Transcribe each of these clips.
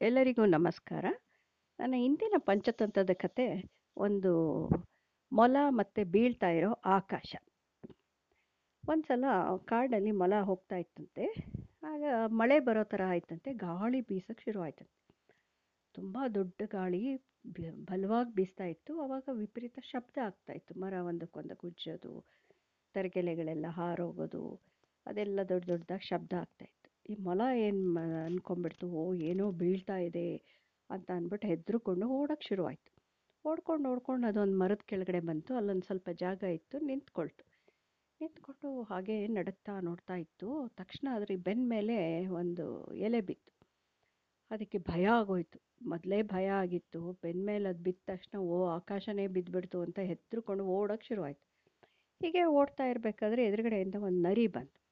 ಎಲ್ಲರಿಗೂ ನಮಸ್ಕಾರ. ನನ್ನ ಇಂದಿನ ಪಂಚತಂತ್ರದ ಕತೆ ಒಂದು ಮೊಲ ಮತ್ತು ಬೀಳ್ತಾ ಇರೋ ಆಕಾಶ. ಒಂದು ಸಲ ಕಾಡಲ್ಲಿ ಮೊಲ ಹೋಗ್ತಾ ಇತ್ತಂತೆ. ಆಗ ಮಳೆ ಬರೋ ಥರ ಆಯ್ತಂತೆ. ಗಾಳಿ ಬೀಸಕ್ಕೆ ಶುರು ಆಯ್ತಂತೆ. ತುಂಬ ದೊಡ್ಡ ಗಾಳಿ ಬಲವಾಗಿ ಬೀಸ್ತಾ ಇತ್ತು. ಆವಾಗ ವಿಪರೀತ ಶಬ್ದ ಆಗ್ತಾ ಇತ್ತು. ಮರ ಒಂದಕ್ಕೊಂದು ಗುಜ್ಜೋದು, ತರಗೆಲೆಗಳೆಲ್ಲ ಹಾರೋಗೋದು, ಅದೆಲ್ಲ ದೊಡ್ಡ ದೊಡ್ಡದಾಗಿ ಶಬ್ದ ಆಗ್ತಾ ಈ ಮೊಲ ಏನು ಅನ್ಕೊಂಡ್ಬಿಡ್ತು, ಓ, ಏನೋ ಬೀಳ್ತಾ ಇದೆ ಅಂತ ಅಂದ್ಬಿಟ್ಟು ಹೆದ್ರುಕೊಂಡು ಓಡೋಕ್ಕೆ ಶುರುವಾಯಿತು. ಓಡ್ಕೊಂಡು ಓಡ್ಕೊಂಡು ಅದೊಂದು ಮರದ ಕೆಳಗಡೆ ಬಂತು. ಅಲ್ಲೊಂದು ಸ್ವಲ್ಪ ಜಾಗ ಇತ್ತು, ನಿಂತ್ಕೊಳ್ತು. ನಿಂತ್ಕೊಂಡು ಹಾಗೆ ನಡುತ್ತಾ ನೋಡ್ತಾ ಇತ್ತು. ತಕ್ಷಣ ಅದ್ರ ಬೆನ್ನ ಮೇಲೆ ಒಂದು ಎಲೆ ಬಿತ್ತು. ಅದಕ್ಕೆ ಭಯ ಆಗೋಯ್ತು. ಮೊದಲೇ ಭಯ ಆಗಿತ್ತು. ಬೆನ್ನ ಮೇಲೆ ಅದು ಬಿದ್ದ ತಕ್ಷಣ, ಓ, ಆಕಾಶನೇ ಬಿದ್ದುಬಿಡ್ತು ಅಂತ ಹೆದ್ರುಕೊಂಡು ಓಡೋಕ್ಕೆ ಶುರುವಾಯಿತು. ಹೀಗೆ ಓಡ್ತಾ ಇರಬೇಕಾದ್ರೆ ಎದುರುಗಡೆಯಿಂದ ಒಂದು ನರಿ ಬಂತು.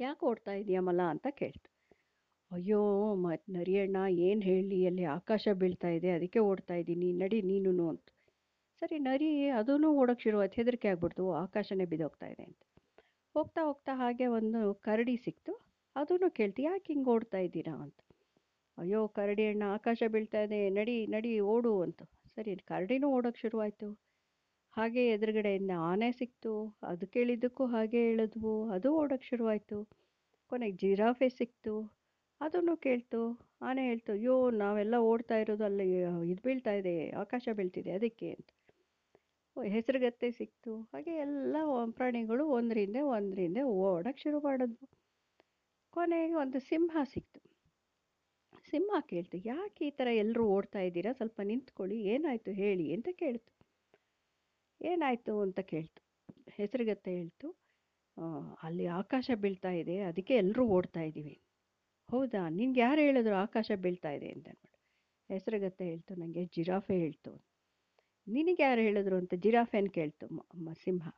ಯಾಕೆ ಓಡ್ತಾ ಇದೀಯ ಮಲ ಅಂತ ಕೇಳ್ತು. ಅಯ್ಯೋ ಮತ್ತು ನರಿಯಣ್ಣ ಏನು ಹೇಳಿ ಅಲ್ಲಿ ಆಕಾಶ ಬೀಳ್ತಾ ಇದೆ, ಅದಕ್ಕೆ ಓಡ್ತಾ ಇದ್ದೀನಿ ನಡಿ ನೀನು ಅಂತ. ಸರಿ ನರಿ ಅದೂ ಓಡೋಕ್ಕೆ ಶುರುವಾಯ್ತು, ಹೆದರಿಕೆ ಆಗ್ಬಿಡ್ತು, ಆಕಾಶನೇ ಬಿದ್ದೋಗ್ತಾ ಇದೆ ಅಂತ. ಹೋಗ್ತಾ ಹೋಗ್ತಾ ಹಾಗೆ ಒಂದು ಕರಡಿ ಸಿಕ್ತು ಅದೂ ಕೇಳ್ತಿ, ಯಾಕೆ ಹಿಂಗೆ ಓಡ್ತಾ ಇದ್ದೀರಾ ಅಂತ. ಅಯ್ಯೋ ಕರಡಿ ಅಣ್ಣ, ಆಕಾಶ ಬೀಳ್ತಾ ಇದೆ, ನಡಿ ನಡಿ, ಓಡು ಅಂತ. ಸರಿ ಕರಡಿನೂ ಓಡೋಕ್ಕೆ ಶುರುವಾಯಿತು. ಹಾಗೆ ಎದುರುಗಡೆಯಿಂದ ಆನೆ ಸಿಕ್ತು. ಅದು ಕೇಳಿದ್ದಕ್ಕೂ ಹಾಗೆ ಹೇಳಿದ್ವು. ಅದು ಓಡೋಕ್ಕೆ ಶುರುವಾಯಿತು. ಕೊನೆಗೆ ಜಿರಾಫೆ ಸಿಕ್ತು. ಅದನ್ನು ಕೇಳ್ತು. ಆನೆ ಹೇಳ್ತು, ಅಯ್ಯೋ, ನಾವೆಲ್ಲ ಓಡ್ತಾ ಇರೋದು ಅಲ್ಲಿ, ಇದು ಬೀಳ್ತಾ ಇದೆ, ಆಕಾಶ ಬೀಳ್ತಿದೆ, ಅದಕ್ಕೆ ಅಂತ. ಹೆಸರುಗತ್ತೆ ಸಿಕ್ತು. ಹಾಗೆ ಎಲ್ಲ ಪ್ರಾಣಿಗಳು ಒಂದರಿಂದ ಒಂದರಿಂದ ಓಡೋಕ್ಕೆ ಶುರು ಮಾಡಿದ್ವು. ಕೊನೆಗೆ ಒಂದು ಸಿಂಹ ಸಿಕ್ತು. ಸಿಂಹ ಕೇಳ್ತು, ಯಾಕೆ ಈ ಥರ ಎಲ್ಲರೂ ಓಡ್ತಾ ಇದ್ದೀರಾ? ಸ್ವಲ್ಪ ನಿಂತ್ಕೊಳ್ಳಿ, ಏನಾಯಿತು ಹೇಳಿ? ಅಂತ ಕೇಳ್ತು. ಏನಾಯಿತು ಅಂತ ಕೇಳ್ತು. ಹೆಸರುಗತ್ತೆ ಹೇಳ್ತು ಅಲ್ಲಿ ಆಕಾಶ ಬೀಳ್ತಾ ಇದೆ, ಅದಕ್ಕೆ ಎಲ್ಲರೂ ಓಡ್ತಾ ಇದ್ದೀವಿ. ಹೌದಾ? ನಿನ್ಗೆ ಯಾರು ಹೇಳಿದ್ರು ಆಕಾಶ ಬೀಳ್ತಾ ಇದೆ? ಅಂತ ಅಂದ್ಬಿಟ್ಟು. ಹೆಸರುಗತ್ತೆ ಹೇಳ್ತು ನನಗೆ ಜಿರಾಫೆ ಹೇಳ್ತು. ನಿನಗೆ ಯಾರು ಹೇಳಿದ್ರು? ಅಂತ ಜಿರಾಫೆನ ಕೇಳ್ತು ಮ- ಸಿಂಹ.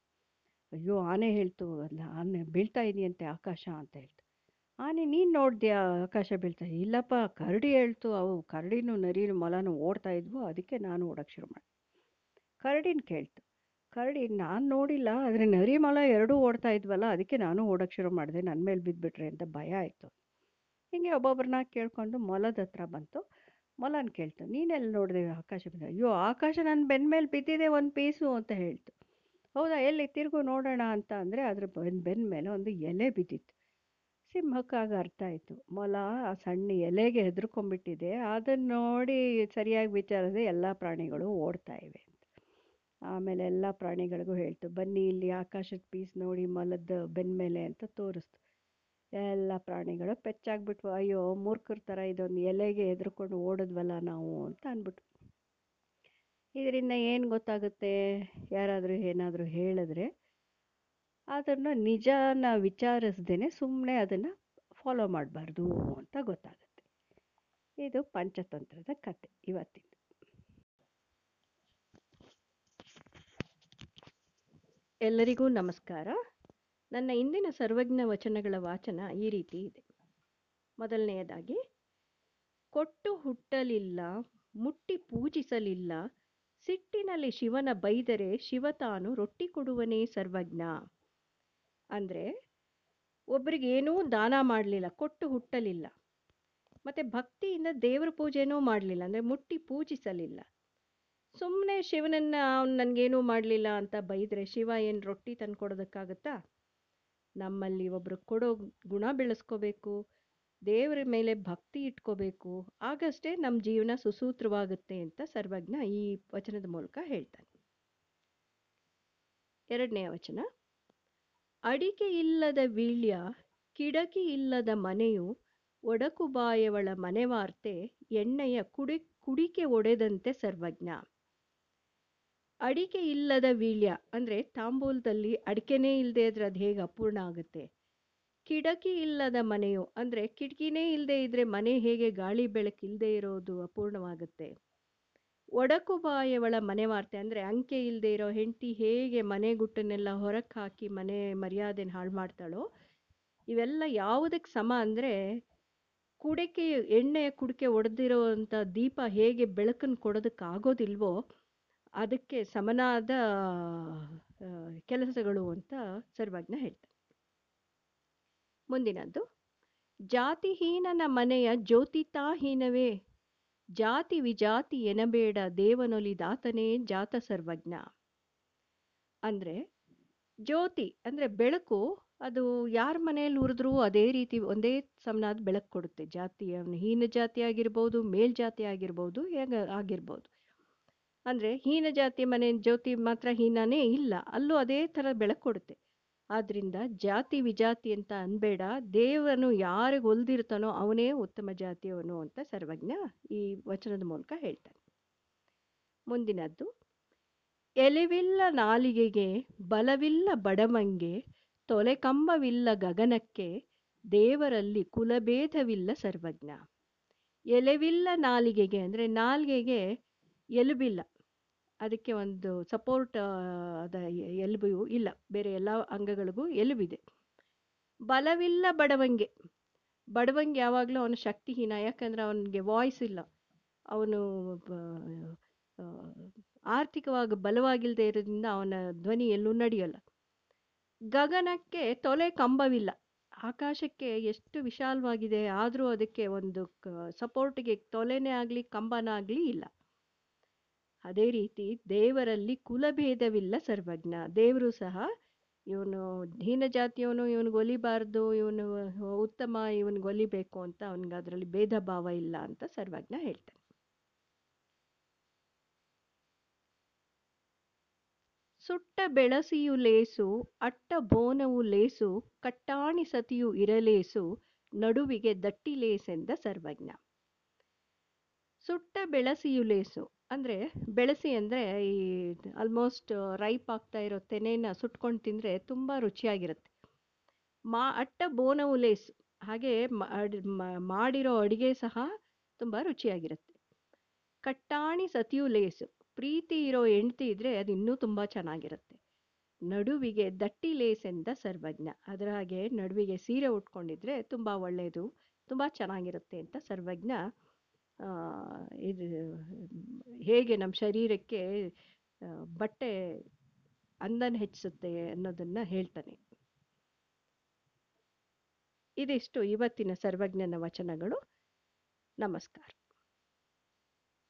ಅಯ್ಯೋ, ಆನೆ ಹೇಳ್ತು, ಅಲ್ಲ, ಆನೆ ಬೀಳ್ತಾ ಇದೆಯಂತೆ ಆಕಾಶ, ಅಂತ ಹೇಳ್ತು. ಆನೆ, ನೀನು ನೋಡಿದ್ಯಾ ಆಕಾಶ ಬೀಳ್ತಾ ಇದೆ?" ಇಲ್ಲಪ್ಪ, ಕರಡಿ ಹೇಳ್ತು, ಅವು ಕರಡಿನೂ ನರಿನೂ ಮೊಲನೂ ಓಡ್ತಾ ಇದ್ವು, ಅದಕ್ಕೆ ನಾನು ಓಡೋಕ್ಕೆ ಶುರು ಮಾಡಿದೆ ಕರಡಿನ ಕೇಳ್ತು. ಕರಡಿ ನಾನು ನೋಡಿಲ್ಲ, ಆದರೆ ನರಿಮಲ ಎರಡೂ ಓಡ್ತಾ ಇದ್ವಲ್ಲ, ಅದಕ್ಕೆ ನಾನು ಓಡೋಕ್ಕೆ ಶುರು ಮಾಡಿದೆ. ನನ್ನ ಮೇಲೆ ಬಿದ್ದುಬಿಟ್ರೆ ಅಂತ ಭಯ ಆಯಿತು. ಹೀಗೆ ಒಬ್ಬೊಬ್ಬರನ್ನ ಕೇಳಿಕೊಂಡು ಮೊಲದ ಹತ್ರ ಬಂತು. ಮೊಲನ ಕೇಳ್ತು ನೀನೆಲ್ಲಿ ನೋಡಿದೆ ಆಕಾಶ ಬಿದ್ದ ಅಯ್ಯೋ, ಆಕಾಶ ನನ್ನ ಬೆನ್ನ ಮೇಲೆ ಬಿದ್ದಿದೆ ಒಂದು ಪೀಸು, ಅಂತ ಹೇಳ್ತು. ಹೌದಾ, ಎಲ್ಲಿ? ತಿರುಗು ನೋಡೋಣ ಅಂತ ಅಂದರೆ ಅದ್ರ ಬೆನ್ನ ಬೆನ್ನ ಮೇಲೆ ಒಂದು ಎಲೆ ಬಿದ್ದಿತ್ತು. ಸಿಂಹಕ್ಕಾಗ ಅರ್ಥ ಆಯಿತು. ಮೊಲ ಆ ಸಣ್ಣ ಎಲೆಗೆ ಹೆದರ್ಕೊಂಡ್ಬಿಟ್ಟಿದೆ. ಅದನ್ನು ನೋಡಿ ಸರಿಯಾಗಿ ವಿಚಾರದೆ ಎಲ್ಲ ಪ್ರಾಣಿಗಳು ಓಡ್ತಾ ಇವೆ. ಆಮೇಲೆ ಎಲ್ಲ ಪ್ರಾಣಿಗಳಿಗೂ ಹೇಳ್ತು, ಬನ್ನಿ ಇಲ್ಲಿ ಆಕಾಶದ ಪೀಸ್ ನೋಡಿ ಮಲದ ಬೆನ್ನ ಮೇಲೆ ಅಂತ ತೋರಿಸ್ತು. ಎಲ್ಲ ಪ್ರಾಣಿಗಳು ಪೆಚ್ಚಾಗ್ಬಿಟ್ವು, ಅಯ್ಯೋ, ಮೂರ್ಖರ ಥರ ಇದೊಂದು ಎಲೆಗೆ ಹೆದರ್ಕೊಂಡು ಓಡಿದ್ವಲ್ಲ ನಾವು? ಅಂತ ಅಂದ್ಬಿಟ್ಟು ಇದರಿಂದ ಏನು ಗೊತ್ತಾಗುತ್ತೆ? ಯಾರಾದರೂ ಏನಾದರೂ ಹೇಳಿದ್ರೆ ಅದನ್ನು ನಿಜನ ವಿಚಾರಿಸ್ದೇ ಸುಮ್ಮನೆ ಅದನ್ನು ಫಾಲೋ ಮಾಡಬಾರ್ದು ಅಂತ ಗೊತ್ತಾಗುತ್ತೆ. ಇದು ಪಂಚತಂತ್ರದ ಕತೆ ಇವತ್ತಿಂದು ಎಲ್ಲರಿಗೂ ನಮಸ್ಕಾರ. ನನ್ನ ಇಂದಿನ ಸರ್ವಜ್ಞ ವಚನಗಳ ವಾಚನ ಈ ರೀತಿ ಇದೆ. ಮೊದಲನೆಯದಾಗಿ, ಕೊಟ್ಟು ಹುಟ್ಟಲಿಲ್ಲ, ಮುಟ್ಟಿ ಪೂಜಿಸಲಿಲ್ಲ, ಸಿಟ್ಟಿನಲ್ಲಿ ಶಿವನ ಬೈದರೆ ಶಿವ ತಾನು ರೊಟ್ಟಿ ಕೊಡುವನೇ ಸರ್ವಜ್ಞ. ಅಂದರೆ ಒಬ್ಬರಿಗೆ ಏನೂ ದಾನ ಮಾಡಲಿಲ್ಲ, ಕೊಟ್ಟು ಹುಟ್ಟಲಿಲ್ಲ. ಮತ್ತು ಭಕ್ತಿಯಿಂದ ದೇವರ ಪೂಜೆನೂ ಮಾಡಲಿಲ್ಲ, ಅಂದರೆ ಮುಟ್ಟಿ ಪೂಜಿಸಲಿಲ್ಲ. ಸುಮ್ಮನೆ ಶಿವನನ್ನು ಅವ್ನು ನನಗೇನೂ ಮಾಡಲಿಲ್ಲ ಅಂತ ಬೈದರೆ ಶಿವ ಏನು ರೊಟ್ಟಿ ತಂದು ಕೊಡೋದಕ್ಕಾಗತ್ತಾ ನಮ್ಮಲ್ಲಿ ಒಬ್ಬರು ಕೊಡೋ ಗುಣ ಬೆಳೆಸ್ಕೋಬೇಕು, ದೇವರ ಮೇಲೆ ಭಕ್ತಿ ಇಟ್ಕೋಬೇಕು, ಆಗಷ್ಟೇ ನಮ್ಮ ಜೀವನ ಸುಸೂತ್ರವಾಗುತ್ತೆ ಅಂತ ಸರ್ವಜ್ಞ ಈ ವಚನದ ಮೂಲಕ ಹೇಳ್ತಾನೆ. ಎರಡನೆಯ ವಚನ, ಅಡಿಕೆ ಇಲ್ಲದ ವೀಳ್ಯ ಕಿಡಕಿ ಇಲ್ಲದ ಮನೆಯು ಒಡಕುಬಾಯವಳ ಮನೆವಾರ್ತೆ ಎಣ್ಣೆಯ ಕುಡಿ, ಕುಡಿಕೆ ಒಡೆದಂತೆ ಸರ್ವಜ್ಞ. ಅಡಿಕೆ ಇಲ್ಲದ ವೀಳ್ಯ, ಅಂದರೆ ತಾಂಬೂಲದಲ್ಲಿ ಅಡಿಕೆನೇ ಇಲ್ಲದೆ ಇದ್ರೆ ಅದು ಹೇಗೆ ಅಪೂರ್ಣ ಆಗುತ್ತೆ? ಕಿಡಕಿ ಇಲ್ಲದ ಮನೆಯು, ಅಂದರೆ ಕಿಟಕಿನೇ ಇಲ್ಲದೆ ಇದ್ರೆ ಮನೆ ಹೇಗೆ ಗಾಳಿ ಬೆಳಕು ಇಲ್ಲದೆ ಇರೋದು ಅಪೂರ್ಣವಾಗುತ್ತೆ? ಒಡಕು ಬಾಯವಳ ಮನೆ ವಾರ್ತೆ, ಅಂದರೆ ಅಂಕೆ ಇಲ್ಲದೆ ಇರೋ ಹೆಂಡತಿ ಹೇಗೆ ಮನೆ ಗುಟ್ಟನ್ನೆಲ್ಲ ಹೊರಕ್ಕೆ ಹಾಕಿ ಮನೆ ಮರ್ಯಾದೆನ ಹಾಳು ಮಾಡ್ತಾಳೋ, ಇವೆಲ್ಲ ಯಾವುದಕ್ಕೆ ಸಮ ಅಂದರೆ ಕುಡಿಕೆ ಎಣ್ಣೆಯ ಕುಡಿಕೆ ಒಡೆದಿರೋವಂಥ ದೀಪ ಹೇಗೆ ಬೆಳಕನ್ನು ಕೊಡೋದಕ್ಕೆ ಆಗೋದಿಲ್ವೋ ಅದಕ್ಕೆ ಸಮನಾದ ಕೆಲಸಗಳು ಅಂತ ಸರ್ವಜ್ಞ ಹೇಳ್ತಾರೆ ಮುಂದಿನದ್ದು, ಜಾತಿಹೀನನ ಮನೆಯ ಜ್ಯೋತಿತಾಹೀನವೇ, ಜಾತಿ ವಿಜಾತಿ ಎನಬೇಡ ದೇವನೊಲಿದಾತನೇ ಜಾತ ಸರ್ವಜ್ಞ. ಅಂದರೆ, ಜ್ಯೋತಿ, ಅಂದರೆ ಬೆಳಕು, ಅದು ಯಾರ ಮನೆಯಲ್ಲಿ ಉರಿದ್ರೂ ಅದೇ ರೀತಿ ಒಂದೇ ಸಮನಾದ ಬೆಳಕು ಕೊಡುತ್ತೆ. ಜಾತಿ ಹೀನ ಜಾತಿ ಆಗಿರ್ಬೋದು ಮೇಲ್ಜಾತಿ ಆಗಿರ್ಬೋದು, ಹೇಗೆ ಆಗಿರ್ಬೋದು. ಅಂದರೆ ಹೀನ ಜಾತಿ ಮನೆ ಜ್ಯೋತಿ ಮಾತ್ರ ಹೀನನೇ ಇಲ್ಲ, ಅಲ್ಲೂ ಅದೇ ಥರ ಬೆಳಕು ಕೊಡುತ್ತೆ. ಆದ್ದರಿಂದ ಜಾತಿ ವಿಜಾತಿ ಅಂತ ಅನ್ಬೇಡ, ದೇವನು ಯಾರಿಗೆ ಒಲ್ದಿರ್ತಾನೋ ಅವನೇ ಉತ್ತಮ ಜಾತಿಯವನು ಅಂತ ಸರ್ವಜ್ಞ ಈ ವಚನದ ಮೂಲಕ ಹೇಳ್ತಾನೆ. ಮುಂದಿನದ್ದು, ಎಲೆವಿಲ್ಲ ನಾಲಿಗೆಗೆ, ಬಲವಿಲ್ಲ ಬಡವಂಗೆ ತೊಲೆಕಂಬವಿಲ್ಲ ಗಗನಕ್ಕೆ, ದೇವರಲ್ಲಿ ಕುಲಭೇದವಿಲ್ಲ ಸರ್ವಜ್ಞ. ಎಲೆವಿಲ್ಲ ನಾಲಿಗೆಗೆ ಅಂದರೆ ನಾಲಿಗೆಗೆ ಎಲುಬಿಲ್ಲ. ಅದಕ್ಕೆ ಒಂದು ಸಪೋರ್ಟ್ ಅದ ಎಲುಬು ಇಲ್ಲ. ಬೇರೆ ಎಲ್ಲ ಅಂಗಗಳಿಗೂ ಎಲುಬಿದೆ. ಬಲವಿಲ್ಲ ಬಡವಂಗೆ. ಬಡವಂಗೆ ಯಾವಾಗಲೂ ಅವನು ಶಕ್ತಿಹೀನ. ಯಾಕಂದರೆ ಅವನಿಗೆ ವಾಯ್ಸ್ ಇಲ್ಲ. ಅವನು ಆರ್ಥಿಕವಾಗಿ ಬಲವಾಗಿಲ್ಲದೆ ಇರೋದ್ರಿಂದ ಅವನ ಧ್ವನಿ ಎಲ್ಲೂ ನಡೆಯಲ್ಲ. ಗಗನಕ್ಕೆ ತೊಲೆ ಕಂಬವಿಲ್ಲ. ಆಕಾಶಕ್ಕೆ ಎಷ್ಟು ವಿಶಾಲವಾಗಿದೆ ಆದರೂ ಅದಕ್ಕೆ ಒಂದು ಸಪೋರ್ಟಿಗೆ ತೊಲೆನೇ ಆಗಲಿ, ಕಂಬನೇ ಆಗಲಿ ಇಲ್ಲ. ಅದೇ ರೀತಿ ದೇವರಲ್ಲಿ ಕುಲಭೇದವಿಲ್ಲ ಸರ್ವಜ್ಞ. ದೇವರು ಸಹ ಇವನು ಹೀನ ಜಾತಿಯವನು, ಇವನಿಗೆ ಒಲಿಬಾರ್ದು, ಇವನು ಉತ್ತಮ, ಇವನಿಗೆ ಒಲಿಬೇಕು ಅಂತ ಅವನಿಗೆ ಅದರಲ್ಲಿ ಭೇದ ಭಾವ ಇಲ್ಲ ಅಂತ ಸರ್ವಜ್ಞ ಹೇಳ್ತಾನೆ. ಸುಟ್ಟ ಬೆಳಸಿಯು ಲೇಸು, ಅಟ್ಟ ಬೋನವು ಲೇಸು, ಕಟ್ಟಾಣಿ ಸತಿಯು ಇರಲೇಸು, ನಡುವಿಗೆ ದಟ್ಟಿ ಲೇಸೆಂದ ಸರ್ವಜ್ಞ. ಸುಟ್ಟ ಬೆಳಸಿಯು ಲೇಸು ಅಂದರೆ ಬೆಳಸಿ ಅಂದರೆ ಈ ಆಲ್ಮೋಸ್ಟ್ ರೈಪ್ ಆಗ್ತಾ ಇರೋ ತೆನೆನ ಸುಟ್ಕೊಂಡು ತಿಂದರೆ ತುಂಬ ರುಚಿಯಾಗಿರುತ್ತೆ. ಮಾ, ಅಟ್ಟ ಬೋನವು ಲೇಸು ಹಾಗೆ ಮಾಡಿರೋ ಅಡುಗೆ ಸಹ ತುಂಬ ರುಚಿಯಾಗಿರುತ್ತೆ. ಕಟ್ಟಾಣಿ ಸತಿಯು ಲೇಸು ಪ್ರೀತಿ ಇರೋ ಹೆಂಡ್ತಿ ಇದ್ದರೆ ಅದು ಇನ್ನೂ ತುಂಬ ಚೆನ್ನಾಗಿರುತ್ತೆ. ನಡುವಿಗೆ ದಟ್ಟಿ ಲೇಸ್ ಎಂದ ಸರ್ವಜ್ಞ, ಅದರ ಹಾಗೆ ನಡುವಿಗೆ ಸೀರೆ ಉಟ್ಕೊಂಡಿದ್ರೆ ತುಂಬ ಒಳ್ಳೆಯದು ತುಂಬ ಚೆನ್ನಾಗಿರುತ್ತೆ ಅಂತ ಸರ್ವಜ್ಞ ಇದು ಹೇಗೆ ನಮ್ಮ ಶರೀರಕ್ಕೆ ಬಟ್ಟೆ ಅಂದನ ಹೆಚ್ಚಿಸುತ್ತೆ ಅನ್ನೋದನ್ನು ಹೇಳ್ತಾನೆ. ಇದಿಷ್ಟು ಇವತ್ತಿನ ಸರ್ವಜ್ಞನ ವಚನಗಳು. ನಮಸ್ಕಾರ.